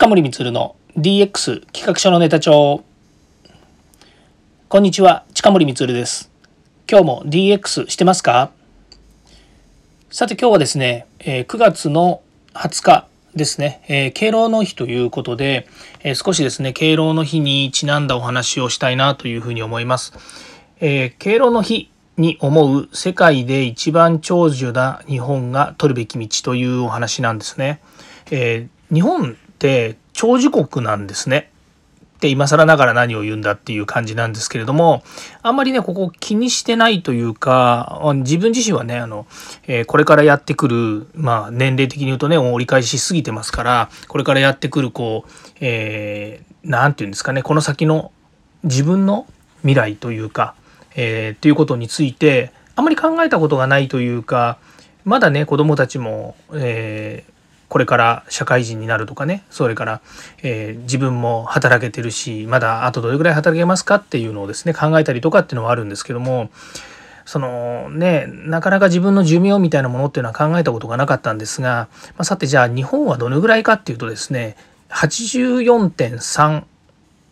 近森光の DX 企画書のネタ帳。こんにちは近森光です。今日も DX してますか？さて今日はですね、9月の20日ですね、えー、敬老の日ということで、えー、少しですね敬老の日にちなんだお話をしたいなというふうに思います、えー、敬老の日に思う世界で一番長寿な日本が取るべき道というお話なんですね、え日本って長寿国なんですね。って今更ながら何を言うんだっていう感じなんですけれども、あんまりね、ここ気にしてないというか、自分自身はね、あの、えー、これからやってくる、まあ年齢的に言うとね、折り返しすぎてますから、これからやってくる、こう、えー、ていうんですかね、この先の自分の未来というか、えー、っていうことについて、あんまり考えたことがないというか、まだね、子供たちも、えー、これから社会人になるとかね。それから、えー、自分も働けてるしまだあとどれぐらい働けますかっていうのをですね考えたりとかっていうのはあるんですけどもそのねなかなか自分の寿命みたいなものっていうのは考えたことがなかったんですが、まあ、さてじゃあ日本はどのぐらいかっていうとですね84.3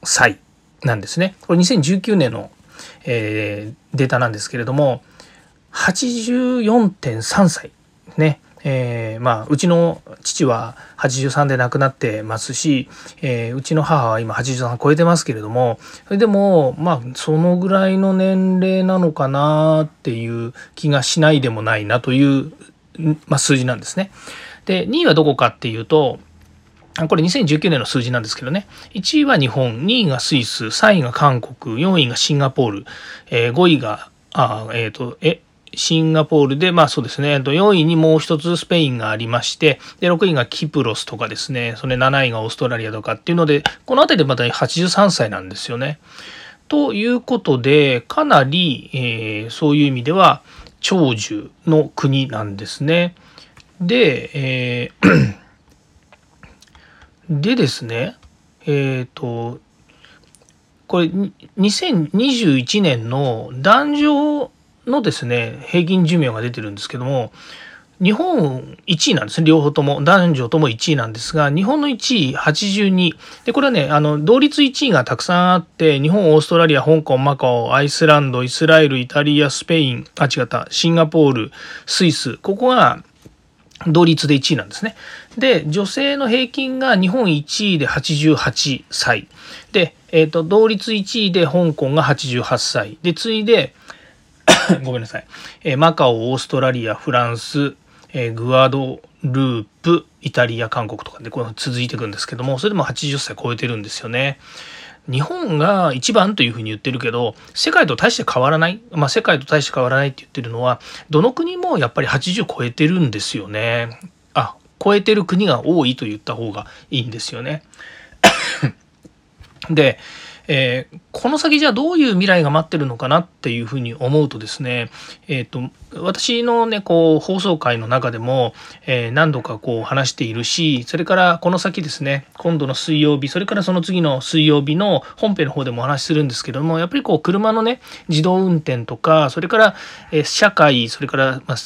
歳なんですね。これ2019年の、えー、データなんですけれども84.3歳。ね。えー、まあうちの父は83で亡くなってますし、えー、うちの母は今83超えてますけれどもそれでもまあそのぐらいの年齢なのかなっていう気がしないでもないなという、まあ、数字なんですね。で2位はどこかっていうとこれ2019年の数字なんですけどね。1位は日本、2位がスイス、3位が韓国、4位がシンガポール、えー、5位が、あえっ、ー、と、え、シンガポールで、まあそうですね、4位にもう一つスペインがありまして、で、6位がキプロスとかですね、それ7位がオーストラリアとかっていうので、この辺りでまた83歳なんですよね。ということで、かなり、えー、そういう意味では長寿の国なんですね。で、えー でですね、えっ、ー、と、これ2021年の男女のですね平均寿命が出てるんですけども日本1位なんですね両方とも男女とも1位なんですが日本の1位82でこれはねあの同率1位がたくさんあって日本オーストラリア香港マカオアイスランドイスラエルイタリアスペインあ違ったシンガポールスイスここが同率で1位なんですね。で、女性の平均が日本1位で88歳。で、えっ、ー、と、同率1位で香港が88歳。で、次いで、ごめんなさい、えマカオ、オーストラリア、フランス、えグアドループ、イタリア、韓国とかでこの続いていくんですけども、それでも80歳超えてるんですよね。日本が一番というふうに言ってるけど、世界と大して変わらない。まあ、世界と大して変わらないって言ってるのは、どの国もやっぱり80超えてるんですよね。あ、超えてる国が多いと言った方がいいんですよね。で、えー、この先じゃあどういう未来が待ってるのかなっていうふうに思うとですね、えーと、私のねこう放送回の中でも、えー、何度かこう話しているしそれからこの先ですね今度の水曜日それからその次の水曜日の本編の方でもお話しするんですけどもやっぱりこう車のね自動運転とかそれから、えー、社会それから、まあ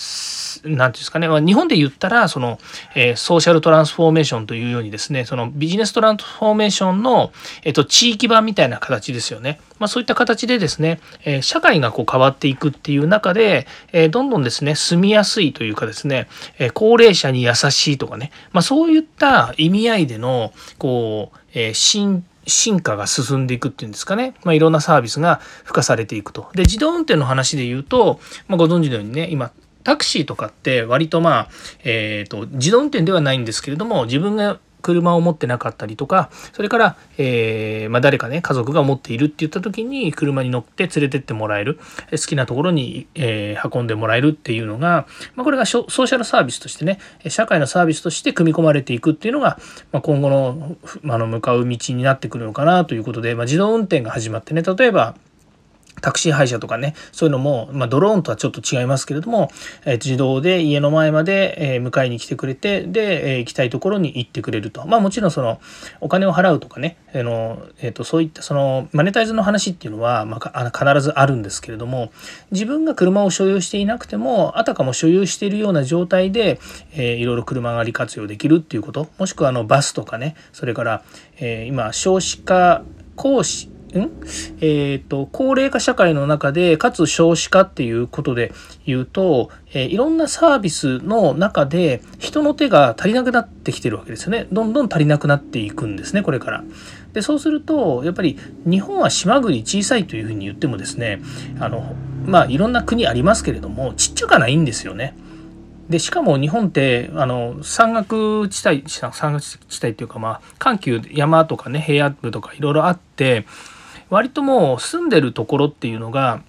何て言うんですかね、まあ、日本で言ったらその、えー、ソーシャルトランスフォーメーションというようにですねそのビジネストランスフォーメーションの、えーと、地域版みたいな形ですよね、ね。まあ、そういった形でですね、えー、社会がこう変わっていくっていう中で、えー、どんどんですね住みやすいというかですね、え高齢者に優しいとかね、まあ、そういった意味合いでのこう、え進進化が進んでいくっていうんですかね、まあ、いろんなサービスが付加されていくと。で自動運転の話で言うと、まあ、ご存知のようにね今タクシーとかって割とまあ、えーと、自動運転ではないんですけれども自分が車を持ってなかったりとかそれから、えー、まあ、誰かね家族が持っているって言った時に車に乗って連れてってもらえる好きなところに、えー、運んでもらえるっていうのが、まあ、これがソーシャルサービスとしてね社会のサービスとして組み込まれていくっていうのが、まあ、今後のあの向かう道になってくるのかなということで、ま自動運転が始まってね例えばタクシー配車とかねそういうのも、まあ、ドローンとはちょっと違いますけれども、え、自動で家の前まで、え、迎えに来てくれてで、え、行きたいところに行ってくれると。まあもちろんそのお金を払うとかねあの、えーと、そういったそのマネタイズの話っていうのは、まあ、必ずあるんですけれども自分が車を所有していなくてもあたかも所有しているような状態で、えー、いろいろ車が利活用できるっていうこと。もしくはあのバスとかねそれから、えー、今少子化講師ん？えーと、高齢化社会の中でかつ少子化っていうことで言うと、えー、いろんなサービスの中で人の手が足りなくなってきてるわけですよねどんどん足りなくなっていくんですねこれから。でそうするとやっぱり日本は島国小さいというふうに言ってもですねあのまあいろんな国ありますけれどもちっちゃかないんですよね。でしかも日本ってあの山岳地帯山岳地帯っていうかまあ緩急山とかね平野部とかいろいろあって割ともう住んでるところっていうのが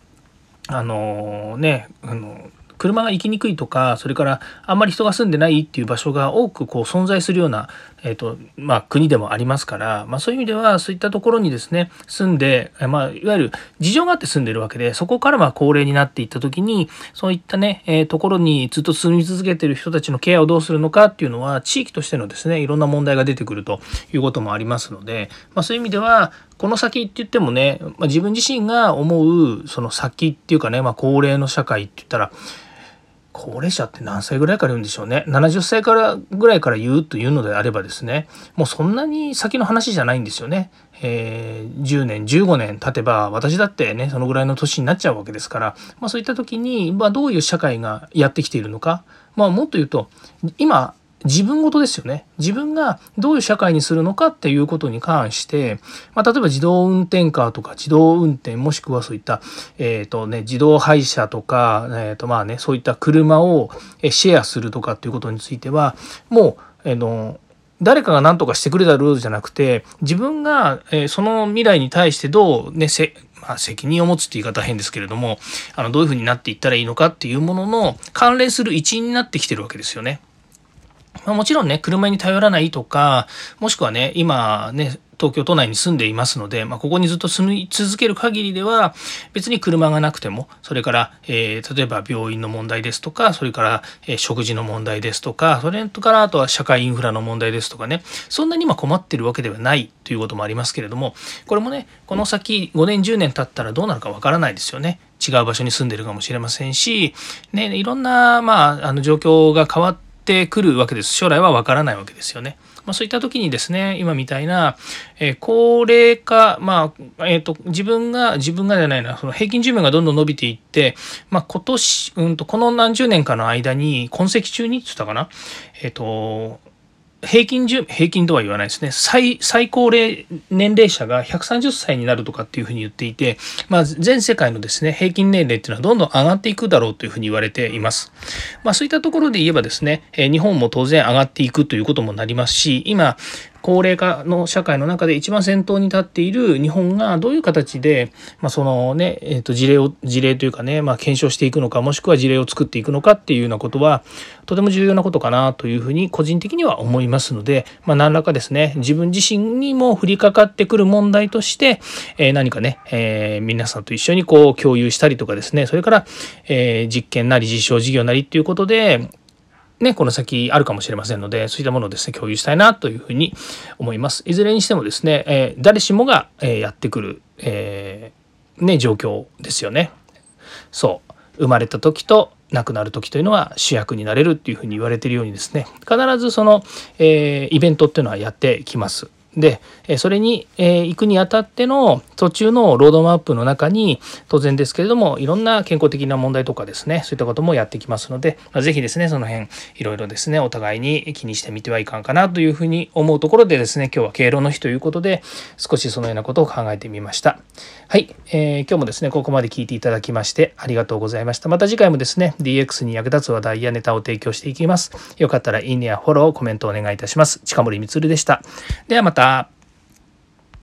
あのねあの車が行きにくいとかそれからあんまり人が住んでないっていう場所が多くこう存在するような、えーとまあ、国でもありますから、まあ、そういう意味ではそういったところにですね住んで、まあ、いわゆる事情があって住んでるわけでそこからま高齢になっていった時にそういったね、えー、ところにずっと住み続けてる人たちのケアをどうするのかっていうのは地域としてのですねいろんな問題が出てくるということもありますので、まあ、そういう意味ではこの先って言ってもね、まあ、自分自身が思うその先っていうかね、まあ、高齢の社会って言ったら高齢者って何歳ぐらいから言うんでしょうね。70歳からぐらいから言うというのであればですね。もうそんなに先の話じゃないんですよね。えー、10年15年経てば私だってねそのぐらいの年になっちゃうわけですから、まあ、そういった時に、まあ、どういう社会がやってきているのか、まあ、もっと言うと今自分事ですよね。自分がどういう社会にするのかっていうことに関して、まあ、例えば自動運転カーとか自動運転もしくはそういった、えーとね、自動配車とか、えーとまあね、そういった車をシェアするとかっていうことについてはもう、えー、の誰かが何とかしてくれたルールじゃなくて自分が、えその未来に対してどうねせまあ、責任を持つって言い方変ですけれどもあのどういうふうになっていったらいいのかっていうものの関連する一因になってきてるわけですよね。まあ、もちろんね、車に頼らないとか、もしくはね、今ね、東京都内に住んでいますので、まあ、ここにずっと住み続ける限りでは別に車がなくてもそれから、えー、例えば病院の問題ですとかそれから、えー、食事の問題ですとかそれからあとは社会インフラの問題ですとかねそんなに今困ってるわけではないということもありますけれどもこれもねこの先5年10年経ったらどうなるかわからないですよね。違う場所に住んでるかもしれませんし、ね、いろんな、まあ、あの状況が変わってってくるわけです。将来はわからないわけですよね。まあ、そういった時にですね、今みたいな、えー、高齢化、まあ、えっ、ー、と、自分が、自分がじゃないな、その平均寿命がどんどん伸びていって、まあ、今年、うんと、この何十年かの間に、痕跡中にって言ったかな、えっ、ー、と、平均寿平均とは言わないですね最最高齢年齢者が130歳になるとかっていうふうに言っていて、まあ、全世界のですね平均年齢っていうのはどんどん上がっていくだろうというふうに言われています。まあ、そういったところで言えばですね日本も当然上がっていくということもなりますし今高齢化の社会の中で一番先頭に立っている日本がどういう形で、まあ、そのね、えー、と事例を事例というかね、まあ、検証していくのかもしくは事例を作っていくのかっていうようなことはとても重要なことかなというふうに個人的には思いますので、まあ、何らかですね自分自身にも降りかかってくる問題として、えー、何かね、えー、皆さんと一緒にこう共有したりとかですねそれから、えー、実験なり実証事業なりっていうことでね、この先あるかもしれませんので、そういったものをですね、共有したいなというふうに思います。いずれにしてもですね、えー、誰しもが、えー、やってくる、えー、ね、状況ですよね。そう。生まれた時と亡くなる時というのは主役になれるっていうふうに言われてるようにですね、必ずその、えイベントっていうのはやってきます。でそれに行くにあたっての途中のロードマップの中に当然ですけれどもいろんな健康的な問題とかですねそういったこともやってきますので是非ですねその辺いろいろですねお互いに気にしてみてはいかんかなというふうに思うところでですね今日は敬老の日ということで少しそのようなことを考えてみました。はい、えー、今日もですねここまで聞いていただきましてありがとうございました。また次回もですね DX に役立つ話題やネタを提供していきます。よかったらいいねやフォローコメントお願いいたします。近森光でした。ではまた。あ。